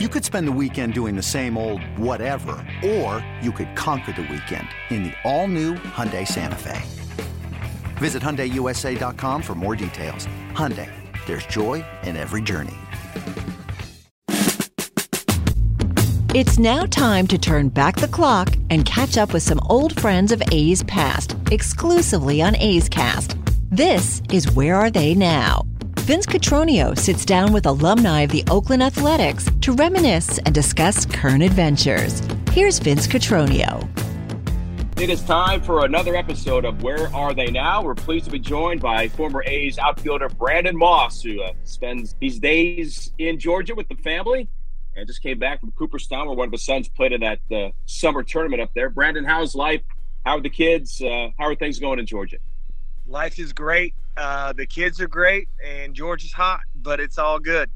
You could spend the weekend doing the same old whatever, or you could conquer the weekend in the all-new Hyundai Santa Fe. Visit HyundaiUSA.com for more details. Hyundai, there's joy in every journey. It's now time to turn back the clock and catch up with some old friends of A's past, exclusively on A's Cast. This is Where Are They Now? Vince Cotroneo sits down with alumni of the Oakland Athletics to reminisce and discuss current adventures. Here's Vince Cotroneo. It is time for another episode of Where Are They Now? We're pleased to be joined by former A's outfielder Brandon Moss, who uh, spends these days in Georgia with the family and just came back from Cooperstown, where one of his sons played in that uh, summer tournament up there. Brandon, how's life? How are the kids? Uh, how are things going in Georgia? life is great. Uh, the kids are great, and George is hot, but it's all good.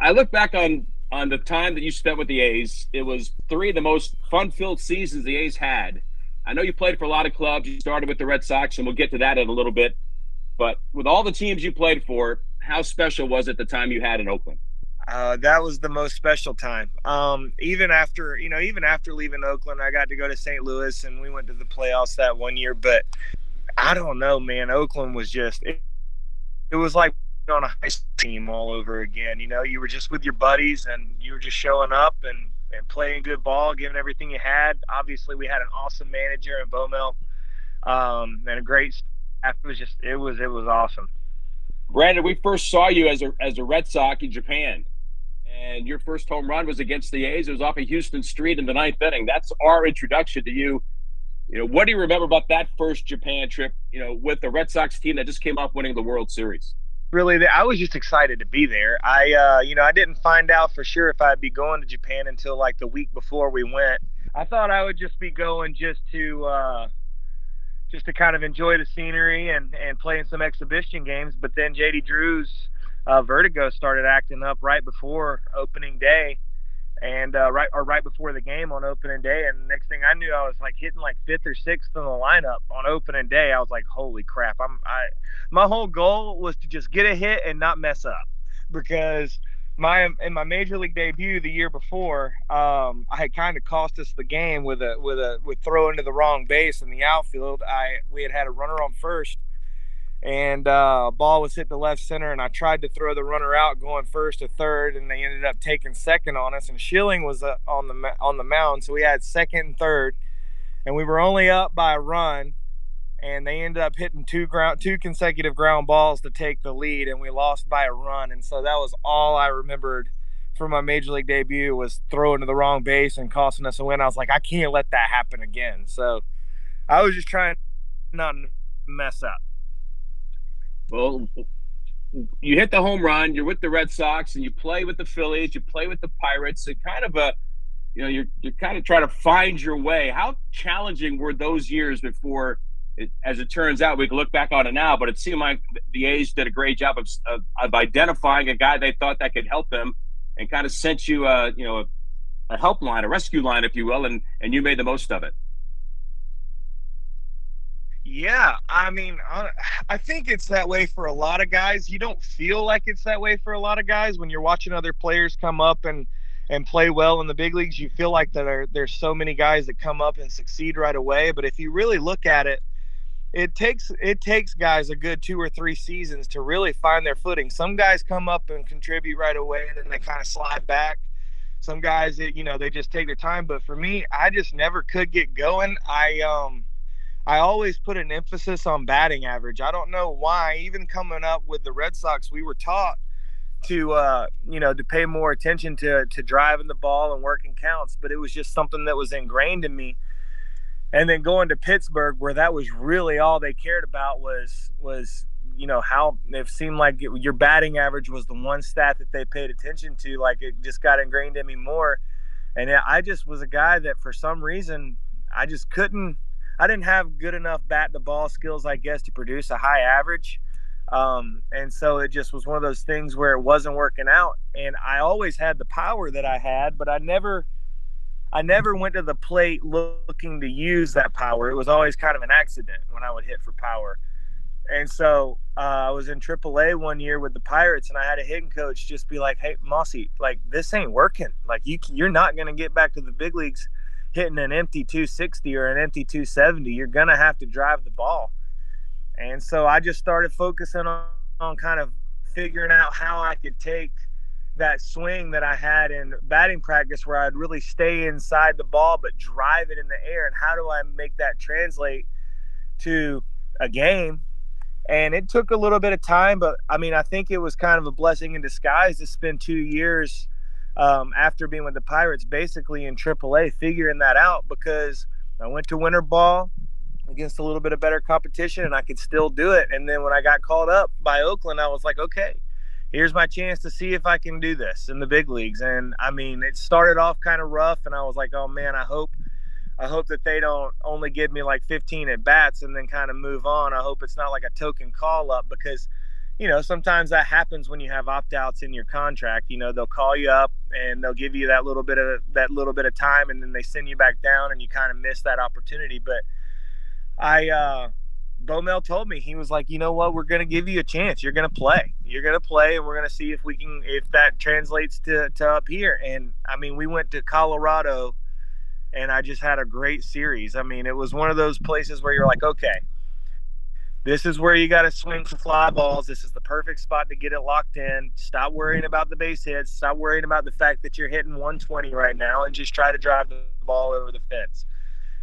I look back on on the time that you spent with the A's. It was three of the most fun-filled seasons the A's had. I know you played for a lot of clubs. You started with the Red Sox, and we'll get to that in a little bit. But with all the teams you played for, how special was it the time you had in Oakland? Uh, that was the most special time. Um, even after you know, even after leaving Oakland, I got to go to St. Louis, and we went to the playoffs that one year. But I don't know, man. Oakland was just it, it was like on a high school team all over again. You know, you were just with your buddies and you were just showing up and and playing good ball, giving everything you had. Obviously, we had an awesome manager in Bomel, um, and a great staff. It was just it was it was awesome. Brandon, we first saw you as a as a Red Sox in Japan, and your first home run was against the A's. It was off of Huston Street in the ninth inning. That's our introduction to you you know, what do you remember about that first Japan trip? You know, with the Red Sox team that just came off winning the World Series. Really, I was just excited to be there. I, uh, you know, I didn't find out for sure if I'd be going to Japan until like the week before we went. I thought I would just be going just to, uh, just to kind of enjoy the scenery and and playing some exhibition games. But then JD Drew's uh, Vertigo started acting up right before opening day and uh, right or right before the game on opening day. And next thing I knew, I was like hitting like fifth or sixth in the lineup on opening day. I was like, holy crap! I'm I my whole goal was to just get a hit and not mess up because my in my major league debut the year before, um, I had kind of cost us the game with a with a with throwing to the wrong base in the outfield. I we had had a runner on first and uh, a ball was hit to left center, and I tried to throw the runner out going first to third, and they ended up taking second on us. And Schilling was uh, on the on the mound, so we had second and third, and we were only up by a run, and they ended up hitting two ground two consecutive ground balls to take the lead, and we lost by a run. And so that was all I remembered from my major league debut was throwing to the wrong base and costing us a win. I was like, I can't let that happen again. So I was just trying not to mess up. Well, you hit the home run. You're with the Red Sox, and you play with the Phillies. You play with the Pirates. It kind of a, you know, you're you're kind of trying to find your way. How challenging were those years before? It, as it turns out, we can look back on it now, but it seemed like the A's did a great job of, of, of identifying a guy they thought that could help them, and kind of sent you a, you know, a, a help line, a rescue line, if you will, and and you made the most of it. Yeah, I mean, I think it's that way for a lot of guys. You don't feel like it's that way for a lot of guys when you're watching other players come up and and play well in the big leagues. You feel like there there's so many guys that come up and succeed right away. But if you really look at it, it takes it takes guys a good two or three seasons to really find their footing. Some guys come up and contribute right away, and then they kind of slide back. Some guys, you know, they just take their time. But for me, I just never could get going. I um I always put an emphasis on batting average. I don't know why. Even coming up with the Red Sox, we were taught to uh, you know to pay more attention to to driving the ball and working counts, but it was just something that was ingrained in me. And then going to Pittsburgh, where that was really all they cared about was was you know how it seemed like it, your batting average was the one stat that they paid attention to. Like it just got ingrained in me more. And I just was a guy that for some reason I just couldn't I didn't have good enough bat to ball skills, I guess, to produce a high average. Um, and so it just was one of those things where it wasn't working out. And I always had the power that I had, but I never, I never went to the plate looking to use that power. It was always kind of an accident when I would hit for power. and so uh, I was in AAA one year with the Pirates, and I had a hitting coach just be like, "Hey, Mossy, like this ain't working. Like you, you're not gonna get back to the big leagues hitting an empty 260 or an empty 270. You're gonna have to drive the ball." And so I just started focusing on, on kind of figuring out how I could take that swing that I had in batting practice where I'd really stay inside the ball but drive it in the air and how do I make that translate to a game and it took a little bit of time but I mean I think it was kind of a blessing in disguise to spend 2 years um, after being with the Pirates basically in AAA figuring that out because I went to winter ball against a little bit of better competition and I could still do it and then when I got called up by Oakland I was like okay here's my chance to see if I can do this in the big leagues. And I mean, it started off kind of rough, and I was like, oh man, I hope. I hope that they don't only give me like 15 at bats and then kind of move on. I hope it's not like a token call up because, you know, sometimes that happens when you have opt outs in your contract. You know, they'll call you up and they'll give you that little bit of that little bit of time and then they send you back down and you kind of miss that opportunity. But I, uh, Bomel told me he was like, you know what, we're gonna give you a chance. You're gonna play. You're gonna play, and we're gonna see if we can if that translates to to up here. And I mean, we went to Colorado, and I just had a great series. I mean, it was one of those places where you're like, okay, this is where you got to swing for fly balls. This is the perfect spot to get it locked in. Stop worrying about the base hits. Stop worrying about the fact that you're hitting 120 right now, and just try to drive the ball over the fence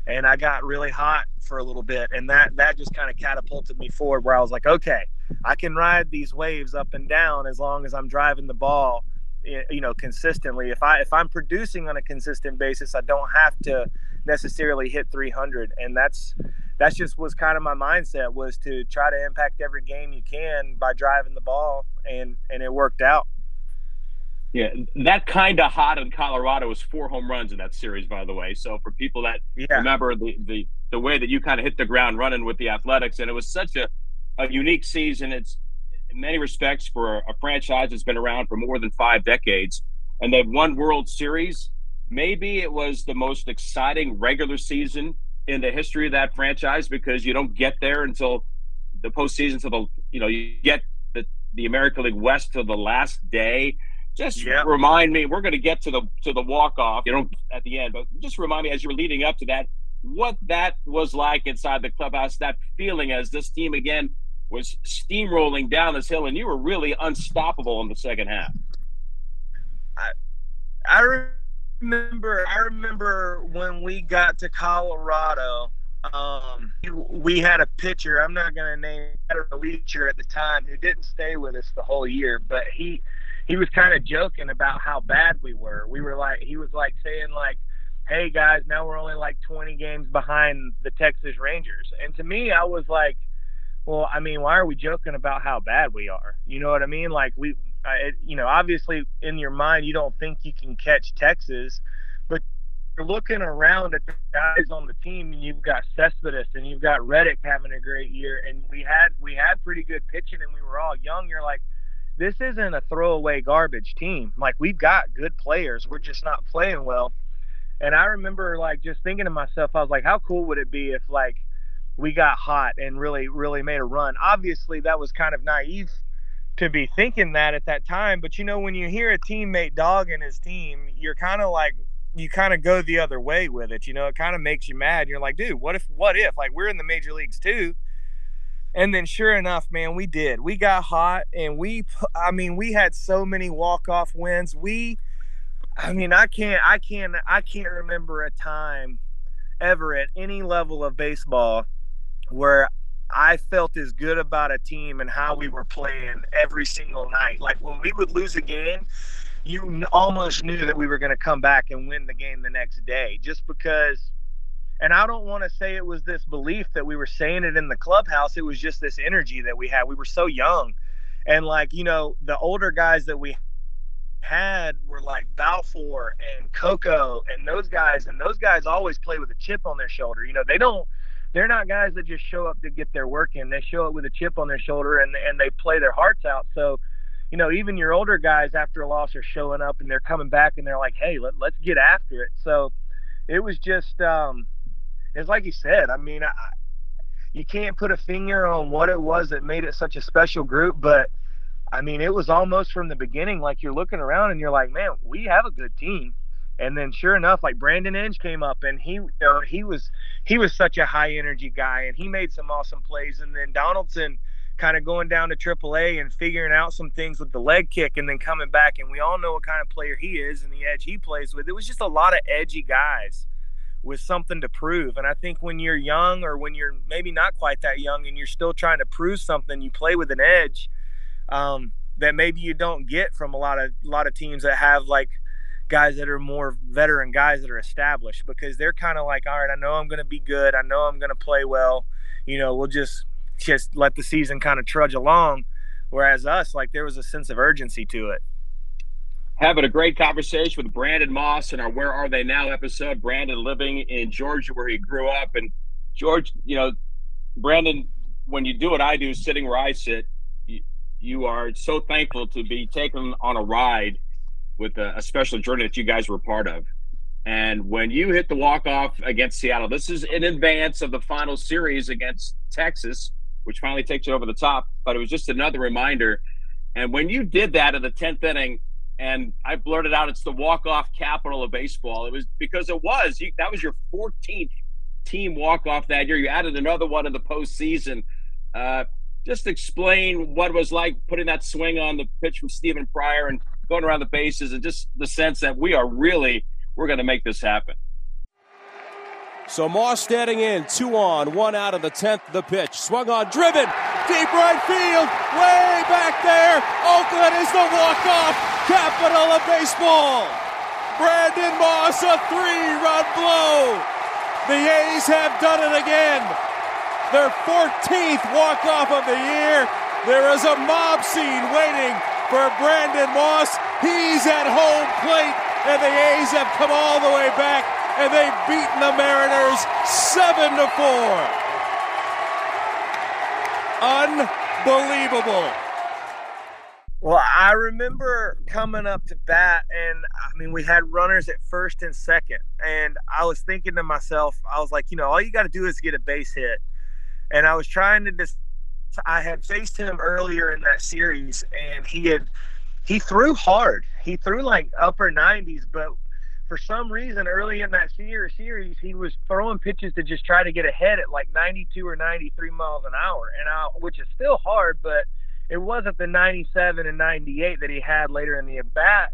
and I got really hot for a little bit, and that that just kind of catapulted me forward. Where I was like, okay, I can ride these waves up and down as long as I'm driving the ball, you know, consistently. If I if I'm producing on a consistent basis, I don't have to necessarily hit 300, and that's that's just was kind of my mindset was to try to impact every game you can by driving the ball, and and it worked out. Yeah, that kind of hot in Colorado was four home runs in that series, by the way. So for people that yeah. remember the, the the way that you kind of hit the ground running with the Athletics, and it was such a, a unique season. It's in many respects for a franchise that's been around for more than five decades, and they've won World Series. Maybe it was the most exciting regular season in the history of that franchise because you don't get there until the postseason, until the you know you get the the American League West to the last day just yep. remind me. We're going to get to the to the walk off, you know, at the end. But just remind me as you're leading up to that, what that was like inside the clubhouse. That feeling as this team again was steamrolling down this hill, and you were really unstoppable in the second half. I I remember I remember when we got to Colorado. Um, we had a pitcher. I'm not going to name had a reliever at the time who didn't stay with us the whole year, but he he was kind of joking about how bad we were. We were like, he was like saying like, "Hey guys, now we're only like 20 games behind the Texas Rangers." And to me, I was like, "Well, I mean, why are we joking about how bad we are? You know what I mean? Like we, it, you know, obviously in your mind you don't think you can catch Texas, but you're looking around at the guys on the team, and you've got Cespedes and you've got Reddick having a great year, and we had we had pretty good pitching, and we were all young. You're like, this isn't a throwaway garbage team. Like we've got good players, we're just not playing well. And I remember like just thinking to myself, I was like, how cool would it be if like we got hot and really, really made a run? Obviously, that was kind of naive to be thinking that at that time. But you know, when you hear a teammate dogging his team, you're kind of like, you kind of go the other way with it. You know, it kind of makes you mad. You're like, dude, what if, what if? Like, we're in the major leagues too and then sure enough, man, we did. We got hot and we I mean, we had so many walk-off wins. We I mean, I can't I can't I can't remember a time ever at any level of baseball where I felt as good about a team and how we were playing every single night. Like when we would lose a game, you almost knew that we were going to come back and win the game the next day just because and I don't want to say it was this belief that we were saying it in the clubhouse. It was just this energy that we had. We were so young. And like, you know, the older guys that we had were like Balfour and Coco and those guys. And those guys always play with a chip on their shoulder. You know, they don't, they're not guys that just show up to get their work in. They show up with a chip on their shoulder and, and they play their hearts out. So, you know, even your older guys after a loss are showing up and they're coming back and they're like, hey, let, let's get after it. So it was just, um, it's like you said. I mean, I, you can't put a finger on what it was that made it such a special group, but I mean, it was almost from the beginning like you're looking around and you're like, man, we have a good team. And then sure enough, like Brandon Inge came up and he, you know, he was he was such a high energy guy and he made some awesome plays. And then Donaldson kind of going down to AAA and figuring out some things with the leg kick and then coming back. And we all know what kind of player he is and the edge he plays with. It was just a lot of edgy guys with something to prove. And I think when you're young or when you're maybe not quite that young and you're still trying to prove something, you play with an edge um, that maybe you don't get from a lot of a lot of teams that have like guys that are more veteran guys that are established because they're kind of like, all right, I know I'm going to be good. I know I'm going to play well. You know, we'll just just let the season kind of trudge along. Whereas us, like there was a sense of urgency to it. Having a great conversation with Brandon Moss in our Where Are They Now episode. Brandon living in Georgia where he grew up. And George, you know, Brandon, when you do what I do, sitting where I sit, you, you are so thankful to be taken on a ride with a, a special journey that you guys were part of. And when you hit the walk off against Seattle, this is in advance of the final series against Texas which finally takes you over the top. But it was just another reminder. And when you did that in the 10th inning, and I blurted out, it's the walk-off capital of baseball. It was because it was. You, that was your 14th team walk-off that year. You added another one in the postseason. Uh, just explain what was like putting that swing on the pitch from Stephen Pryor and going around the bases and just the sense that we are really, we're going to make this happen. So Moss standing in, two on, one out of the 10th, the pitch. Swung on, driven, deep right field, way back there. Oakland is the walk-off capital of baseball. Brandon Moss, a three-run blow. The A's have done it again. Their 14th walk-off of the year. There is a mob scene waiting for Brandon Moss. He's at home plate, and the A's have come all the way back and they've beaten the Mariners 7 to 4. Unbelievable. Well, I remember coming up to bat, and I mean, we had runners at first and second. And I was thinking to myself, I was like, you know, all you got to do is get a base hit. And I was trying to just, I had faced him earlier in that series, and he had, he threw hard. He threw like upper 90s, but for some reason early in that series he was throwing pitches to just try to get ahead at like 92 or 93 miles an hour and I, which is still hard but it wasn't the 97 and 98 that he had later in the at bat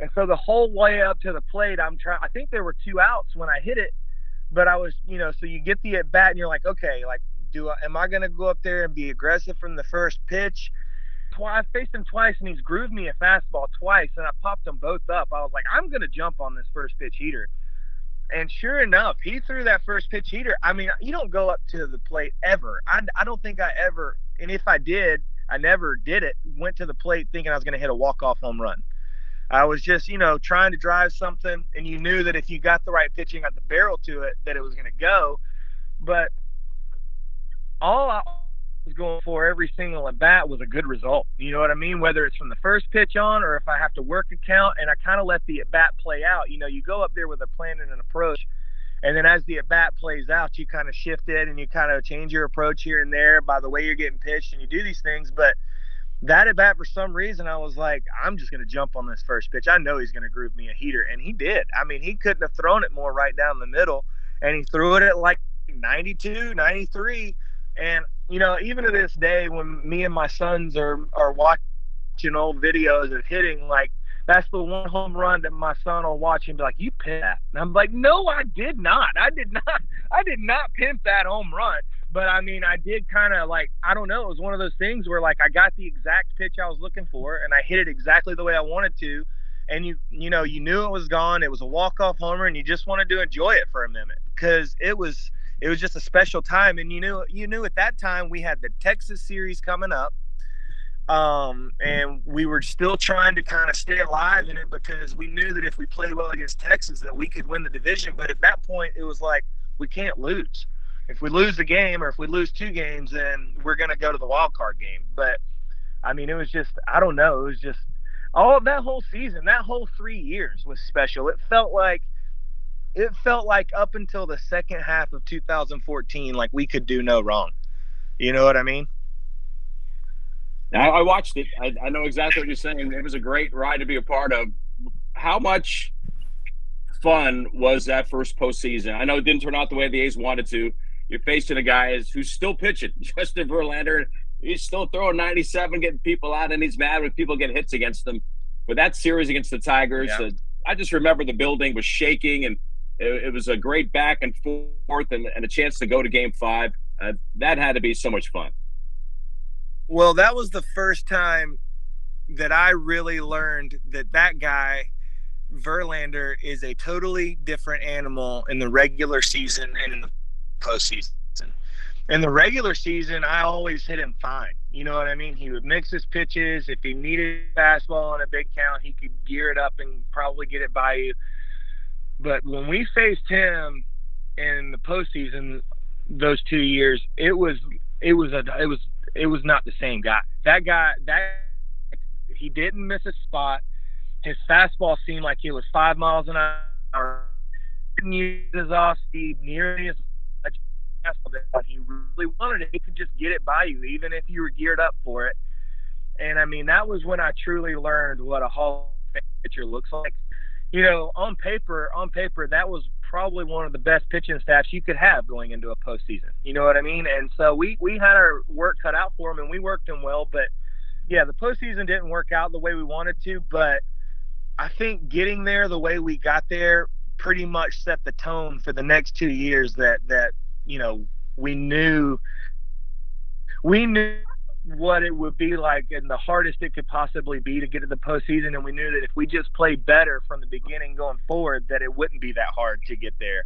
and so the whole way up to the plate i'm trying i think there were two outs when i hit it but i was you know so you get the at bat and you're like okay like do I, am i going to go up there and be aggressive from the first pitch. I faced him twice, and he's grooved me a fastball twice, and I popped them both up. I was like, I'm gonna jump on this first pitch heater. And sure enough, he threw that first pitch heater. I mean, you don't go up to the plate ever. I, I don't think I ever, and if I did, I never did it. Went to the plate thinking I was going to hit a walk-off home run. I was just, you know, trying to drive something, and you knew that if you got the right pitching, got the barrel to it, that it was going to go. But all I, was going for every single at bat was a good result. You know what I mean? Whether it's from the first pitch on or if I have to work a count and I kind of let the at bat play out. You know, you go up there with a plan and an approach. And then as the at bat plays out, you kind of shift it and you kind of change your approach here and there by the way you're getting pitched and you do these things. But that at bat, for some reason, I was like, I'm just going to jump on this first pitch. I know he's going to groove me a heater. And he did. I mean, he couldn't have thrown it more right down the middle. And he threw it at like 92, 93. And you know, even to this day, when me and my sons are are watching old videos of hitting, like that's the one home run that my son will watch and be like, "You pimped that," and I'm like, "No, I did not. I did not. I did not pimp that home run." But I mean, I did kind of like I don't know. It was one of those things where like I got the exact pitch I was looking for, and I hit it exactly the way I wanted to. And you, you know, you knew it was gone. It was a walk off homer, and you just wanted to enjoy it for a minute because it was it was just a special time and you knew you knew at that time we had the Texas series coming up um, and we were still trying to kind of stay alive in it because we knew that if we played well against Texas that we could win the division but at that point it was like we can't lose. If we lose the game or if we lose two games then we're going to go to the wild card game. But I mean it was just I don't know it was just all that whole season that whole 3 years was special. It felt like it felt like up until the second half of 2014, like we could do no wrong. You know what I mean? I, I watched it. I, I know exactly what you're saying. It was a great ride to be a part of. How much fun was that first postseason? I know it didn't turn out the way the A's wanted to. You're facing a guy who's still pitching, Justin Verlander. He's still throwing 97, getting people out, and he's mad when people get hits against him. But that series against the Tigers, yeah. uh, I just remember the building was shaking, and it, it was a great back and forth, and, and, a chance to go to Game Five. Uh, that had to be so much fun. Well, that was the first time that I really learned that that guy Verlander is a totally different animal in the regular season and in the postseason. In the regular season, I always hit him fine. You know what I mean? He would mix his pitches. If he needed fastball on a big count, he could gear it up and probably get it by you. But when we faced him in the postseason, those two years, it was it was a it was it was not the same guy. That guy that he didn't miss a spot. His fastball seemed like it was five miles an hour. Didn't use his off speed nearly as much but he really wanted it. He could just get it by you, even if you were geared up for it. And I mean, that was when I truly learned what a Hall of Fame pitcher looks like. You know, on paper, on paper, that was probably one of the best pitching staffs you could have going into a postseason. You know what I mean? And so we we had our work cut out for them, and we worked them well. But yeah, the postseason didn't work out the way we wanted to. But I think getting there the way we got there pretty much set the tone for the next two years. That that you know we knew we knew what it would be like and the hardest it could possibly be to get to the postseason. And we knew that if we just played better from the beginning going forward, that it wouldn't be that hard to get there.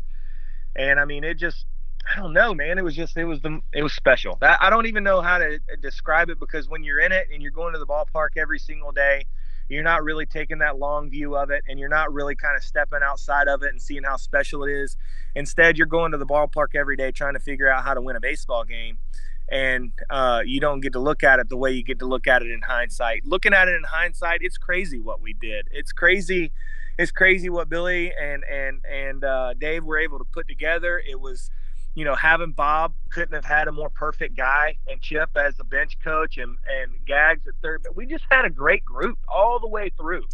And I mean, it just, I don't know, man. It was just, it was the, it was special. I don't even know how to uh, describe it because when you're in it and you're going to the ballpark every single day, you're not really taking that long view of it and you're not really kind of stepping outside of it and seeing how special it is. Instead, you're going to the ballpark every day trying to figure out how to win a baseball game and uh, you don't get to look at it the way you get to look at it in hindsight. Looking at it in hindsight, it's crazy what we did. It's crazy. It's crazy what Billy and and and uh, Dave were able to put together. It was, you know, having Bob couldn't have had a more perfect guy, and Chip as the bench coach, and and Gags at third. But we just had a great group all the way through,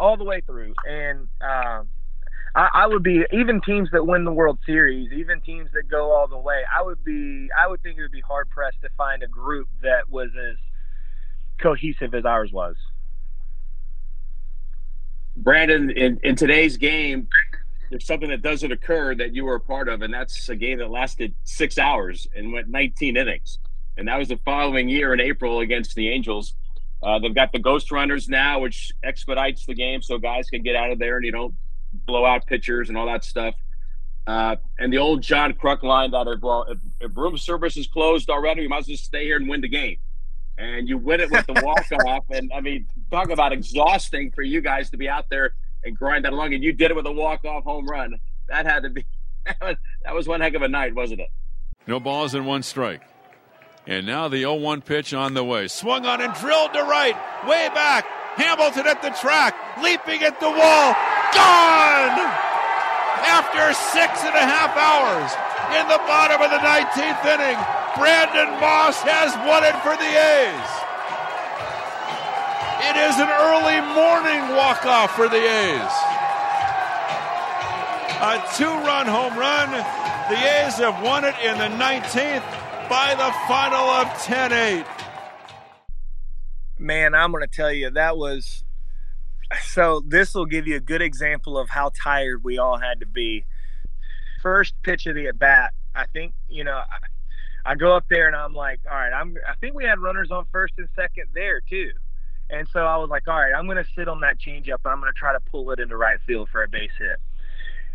all the way through, and. Uh, I, I would be even teams that win the World Series, even teams that go all the way. I would be, I would think it would be hard pressed to find a group that was as cohesive as ours was. Brandon, in, in today's game, there's something that doesn't occur that you were a part of, and that's a game that lasted six hours and went 19 innings. And that was the following year in April against the Angels. Uh, they've got the ghost runners now, which expedites the game so guys can get out of there and you don't blowout pitchers and all that stuff. Uh, and the old John Kruk line that, well, if, if room service is closed already, you might as well stay here and win the game. And you win it with the walk off. and I mean, talk about exhausting for you guys to be out there and grind that along. And you did it with a walk off home run. That had to be, that was one heck of a night, wasn't it? No balls and one strike. And now the 0 1 pitch on the way. Swung on and drilled to right, way back. Hamilton at the track, leaping at the wall. Gone! After six and a half hours in the bottom of the 19th inning, Brandon Moss has won it for the A's. It is an early morning walk-off for the A's. A two-run home run. The A's have won it in the 19th by the final of 10-8 man, I'm going to tell you that was so. This will give you a good example of how tired we all had to be. First pitch of the at bat, I think you know. I, I go up there and I'm like, all right, I'm. I think we had runners on first and second there too, and so I was like, all right, I'm going to sit on that changeup and I'm going to try to pull it into right field for a base hit.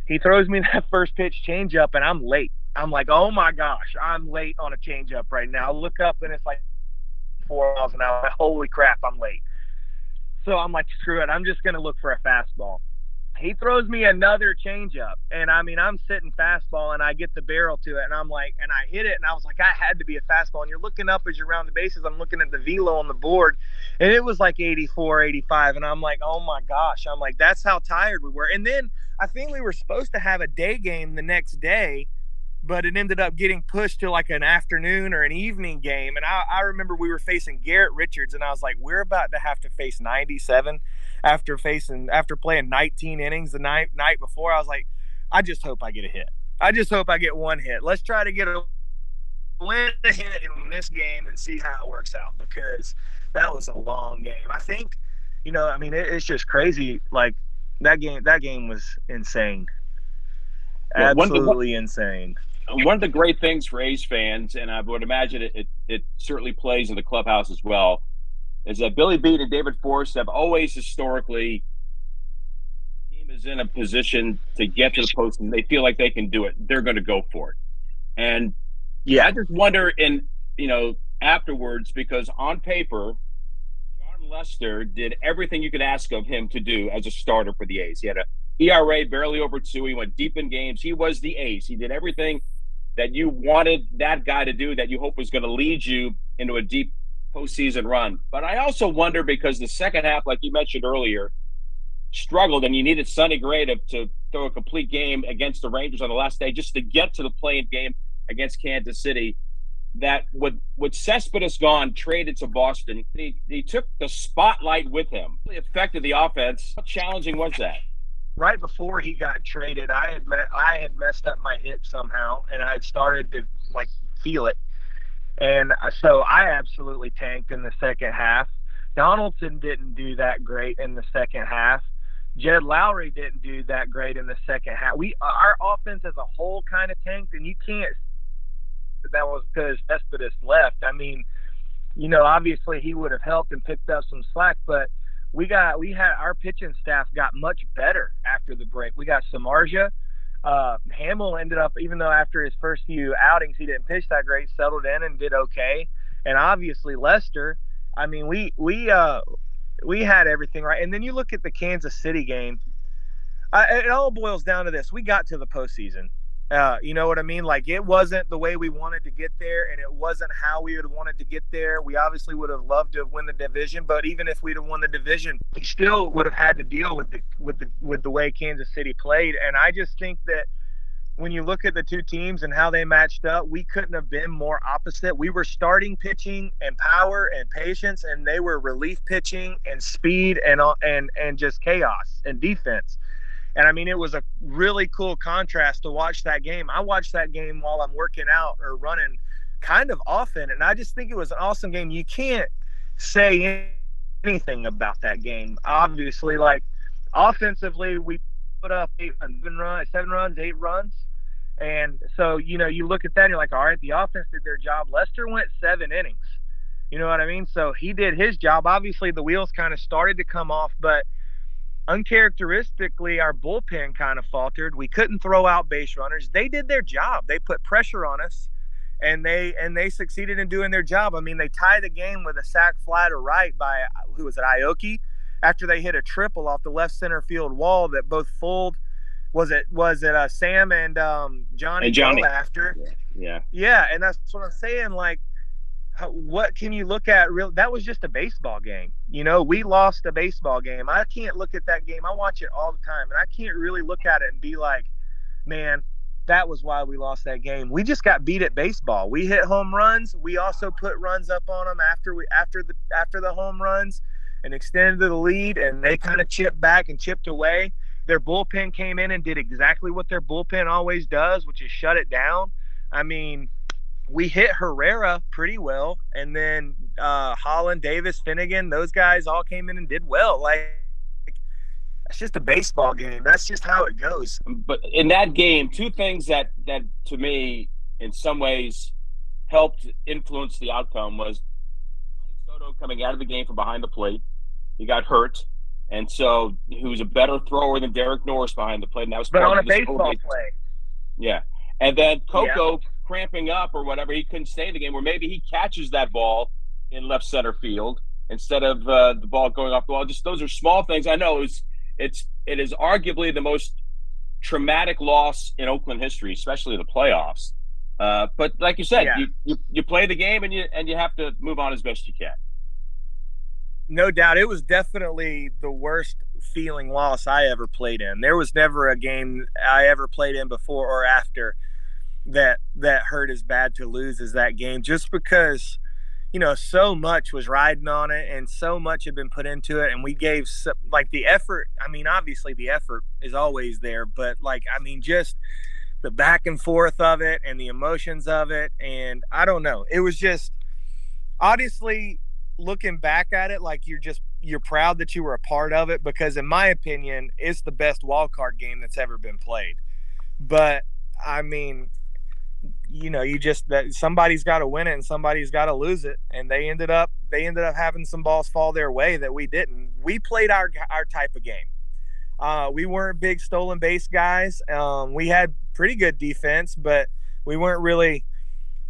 He throws me that first pitch changeup and I'm late. I'm like, oh my gosh, I'm late on a changeup right now. I look up and it's like four miles an hour. Holy crap, I'm late. So I'm like, screw it. I'm just going to look for a fastball. He throws me another changeup. And I mean, I'm sitting fastball and I get the barrel to it. And I'm like, and I hit it. And I was like, I had to be a fastball. And you're looking up as you're around the bases. I'm looking at the velo on the board. And it was like 84, 85. And I'm like, oh my gosh. I'm like, that's how tired we were. And then I think we were supposed to have a day game the next day but it ended up getting pushed to like an afternoon or an evening game. And I, I remember we were facing Garrett Richards, and I was like, we're about to have to face 97 after facing after playing 19 innings the night night before. I was like, I just hope I get a hit. I just hope I get one hit. Let's try to get a win a hit in this game and see how it works out because that was a long game. I think, you know, I mean, it, it's just crazy. Like that game, that game was insane. Yeah, one- Absolutely insane. One of the great things for A's fans, and I would imagine it, it, it certainly plays in the clubhouse as well, is that Billy Beane and David Forst have always historically team is in a position to get to the post and they feel like they can do it. They're going to go for it. And Yeah. I just wonder in you know afterwards because on paper, Jon Lester did everything you could ask of him to do as a starter for the A's. He had a ERA barely over two. He went deep in games. He was the ace. He did everything that you wanted that guy to do that you hope was going to lead you into a deep postseason run. But I also wonder because the second half, like you mentioned earlier, struggled and you needed Sonny Gray to, to throw a complete game against the Rangers on the last day just to get to the playing game against Kansas City. That with with Cespedes gone, traded to Boston, he, he took the spotlight with him. Really affected the offense. How challenging was that? Right before he got traded, I had me- I had messed up my hip somehow, and I had started to like feel it, and uh, so I absolutely tanked in the second half. Donaldson didn't do that great in the second half. Jed Lowrie didn't do that great in the second half. We uh, our offense as a whole kind of tanked, and you can't. That was because Cespedes left. I mean, you know, obviously he would have helped and picked up some slack, but we got we had our pitching staff got much better after the break. We got Samardzija. Uh, Hammel ended up, even though after his first few outings he didn't pitch that great, settled in and did okay. And obviously Lester. I mean, we we uh we had everything right. And then you look at the Kansas City game. Uh, it all boils down to this: we got to the postseason. Uh, you know what I mean? Like it wasn't the way we wanted to get there, and it wasn't how we would have wanted to get there. We obviously would have loved to have won the division, but even if we'd have won the division, we still would have had to deal with the with the with the way Kansas City played. And I just think that when you look at the two teams and how they matched up, we couldn't have been more opposite. We were starting pitching and power and patience, and they were relief pitching and speed and and and just chaos and defense. And I mean, it was a really cool contrast to watch that game. I watched that game while I'm working out or running kind of often. And I just think it was an awesome game. You can't say anything about that game. Obviously, like offensively, we put up eight runs, seven runs, seven runs, eight runs. And so, you know, you look at that and you're like, all right, the offense did their job. Lester went seven innings. You know what I mean? So he did his job. Obviously, the wheels kind of started to come off, but uncharacteristically, our bullpen kind of faltered. We couldn't throw out base runners. They did their job. They put pressure on us, and they and they succeeded in doing their job. I mean, they tied the game with a sac fly to right by who was it, Aoki, after they hit a triple off the left center field wall that both fooled. Was it was it uh, Sam and um, Johnny, And Johnny. after? Yeah. Yeah, and that's what I'm saying. Like, what can you look at? Real that was just a baseball game. You know, we lost a baseball game. I can't look at that game. I watch it all the time, and I can't really look at it and be like, man, that was why we lost that game. We just got beat at baseball. We hit home runs. We also put runs up on them after we after the after the home runs, and extended the lead. And they kind of chipped back and chipped away. Their bullpen came in and did exactly what their bullpen always does, which is shut it down. I mean, we hit Herrera pretty well, and then uh, Holland, Davis, Finnegan, those guys all came in and did well. Like that's just a baseball game. That's just how it goes. But in that game, two things that that to me, in some ways, helped influence the outcome was Soto coming out of the game from behind the plate. He got hurt, and so he was a better thrower than Derek Norris behind the plate. And that was But on a baseball play, Yeah. And then Coco cramping up or whatever, he couldn't stay in the game, where maybe he catches that ball in left center field instead of uh, the ball going off the wall. Just those are small things. I know it's it's it is arguably the most traumatic loss in Oakland history, especially the playoffs. Uh, but like you said, Yeah. you, you you play the game and you and you have to move on as best you can. no doubt, it was definitely the worst feeling loss I ever played in. There was never a game I ever played in before or after that that hurt as bad to lose as that game, just because you know so much was riding on it and so much had been put into it, and we gave like the effort. I mean, obviously the effort is always there, but like I mean, just the back and forth of it and the emotions of it, and I don't know, it was just honestly looking back at it like you're just you're proud that you were a part of it because in my opinion it's the best wild card game that's ever been played but i mean you know you just that somebody's got to win it and somebody's got to lose it and they ended up they ended up having some balls fall their way that we didn't. We played our our type of game. Uh, we weren't big stolen base guys. Um, we had pretty good defense but we weren't really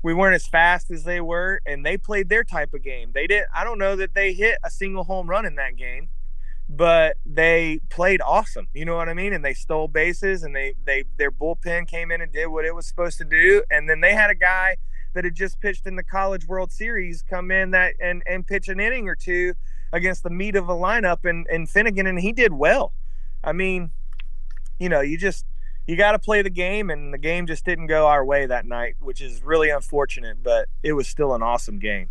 we weren't as fast as they were and they played their type of game. They didn't i don't know that they hit a single home run in that game but they played awesome you know what i mean and they stole bases and they they their bullpen came in and did what it was supposed to do and then they had a guy that had just pitched in the college world series come in that and and pitch an inning or two against the meat of a lineup and and finnegan and he did well i mean you know you just you got to play the game, and the game just didn't go our way that night, which is really unfortunate. But it was still an awesome game.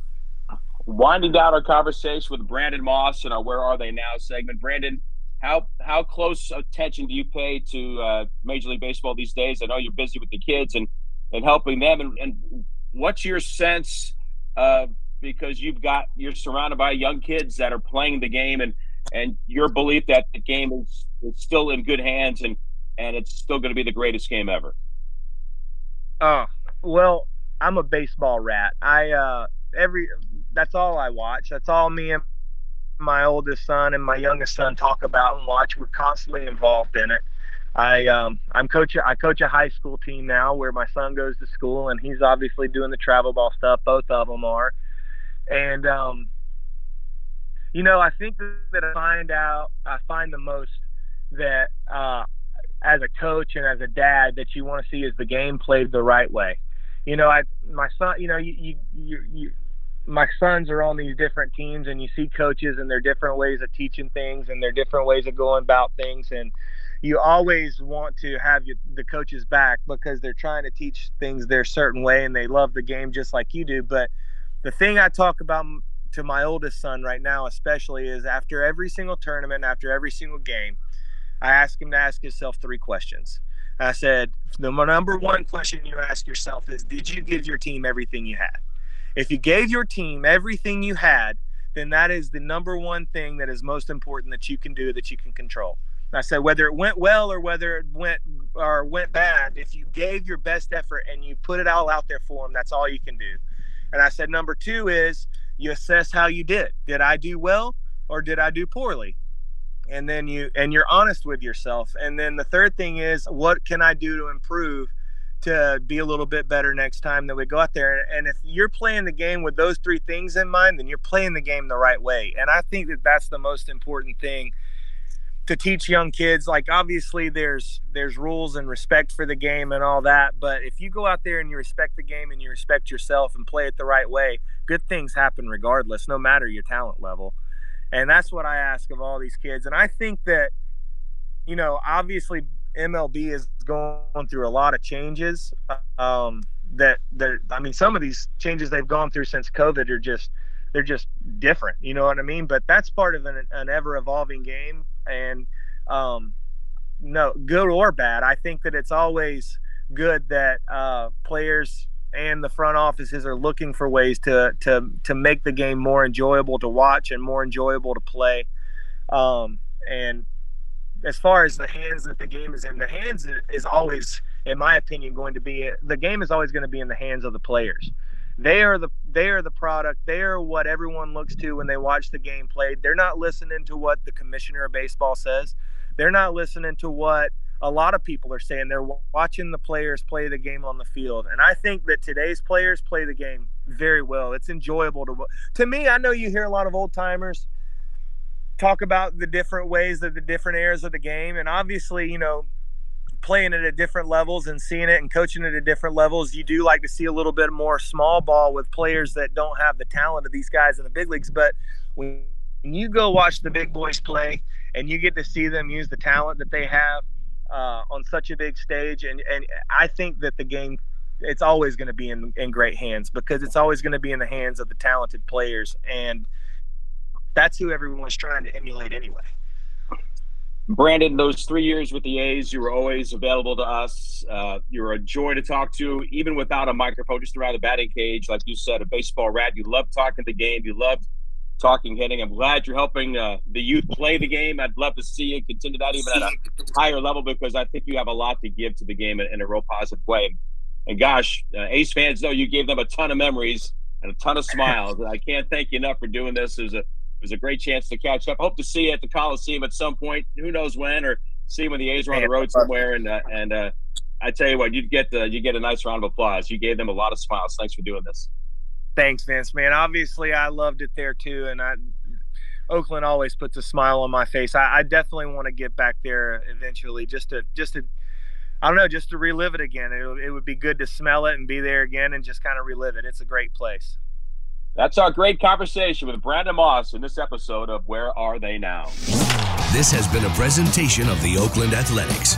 Winding down our conversation with Brandon Moss in our "Where Are They Now" segment, Brandon, how how close attention do you pay to uh, Major League Baseball these days? I know you're busy with the kids and and helping them, and, and what's your sense of because you've got you're surrounded by young kids that are playing the game and and your belief that the game is, is still in good hands and and it's still going to be the greatest game ever? Oh, well, I'm a baseball rat. I uh every that's all I watch. That's all me and my oldest son and my youngest son talk about and watch. We're constantly involved in it. I um I'm coach I coach a high school team now where my son goes to school and he's obviously doing the travel ball stuff. Both of them are, and um, you know I think that I find out I find the most that uh, as a coach and as a dad that you want to see is the game played the right way. You know, I my son, you know, you you you, you my sons are on these different teams and you see coaches and their different ways of teaching things and their different ways of going about things and you always want to have your, the coaches back because they're trying to teach things their certain way and they love the game just like you do but the thing i talk about to my oldest son right now especially is after every single tournament after every single game I ask him to ask himself three questions. I said, the number one question you ask yourself is, did you give your team everything you had? If you gave your team everything you had, then that is the number one thing that is most important that you can do that you can control. I said whether it went well or whether it went or went bad, if you gave your best effort and you put it all out there for them, that's all you can do. And I said number two is you assess how you did. Did I do well or did I do poorly? and then you and you're honest with yourself and then the third thing is what can i do to improve to be a little bit better next time that we go out there. And if you're playing the game with those three things in mind then you're playing the game the right way. And i think that that's the most important thing to teach young kids. Like obviously there's there's rules and respect for the game and all that but if you go out there and you respect the game and you respect yourself and play it the right way good things happen regardless no matter your talent level. And that's what I ask of all these kids. And I think that, you know, obviously MLB is going through a lot of changes. Um, that that I mean, some of these changes they've gone through since COVID are just they're just different. You know what I mean? But that's part of an, an ever evolving game. And um, no, good or bad, I think that it's always good that uh, players and the front offices are looking for ways to to to make the game more enjoyable to watch and more enjoyable to play. Um, and as far as the hands that the game is in, the hands is always, in my opinion, going to be the game is always going to be in the hands of the players. They are the they are the product. They are what everyone looks to when they watch the game played. They're not listening to what the commissioner of baseball says. They're not listening to what a lot of people are saying they're watching the players play the game on the field and i think that today's players play the game very well it's enjoyable to to me i know you hear a lot of old timers talk about the different ways of the different areas of the game and obviously you know playing it at different levels and seeing it and coaching it at different levels you do like to see a little bit more small ball with players that don't have the talent of these guys in the big leagues but when you go watch the big boys play and you get to see them use the talent that they have uh, on such a big stage, and and I think that the game it's always going to be in, in great hands because it's always going to be in the hands of the talented players. And that's who everyone's trying to emulate anyway. Brandon, those three years with the A's, you were always available to us. Uh, you were a joy to talk to, even without a microphone, just around the batting cage. Like you said, a baseball rat. You loved talking the game. You loved talking hitting. I'm glad you're helping uh, the youth play the game. I'd love to see you continue that even at a higher level because I think you have a lot to give to the game in, in a real positive way. And gosh, uh, A's fans know you gave them a ton of memories and a ton of smiles. I can't thank you enough for doing this. It was a it was a great chance to catch up. Hope to see you at the Coliseum at some point. Who knows when, or see when the A's are on the road somewhere. And uh, and uh, I tell you what, you'd get the you get a nice round of applause. You gave them a lot of smiles. Thanks for doing this. Thanks, Vince. Man, obviously I loved it there too, and I Oakland always puts a smile on my face. I, I definitely want to get back there eventually, just to just to I don't know, just to relive it again. It, it would be good to smell it and be there again and just kind of relive it. It's a great place. That's our great conversation with Brandon Moss in this episode of Where Are They Now? This has been a presentation of the Oakland Athletics.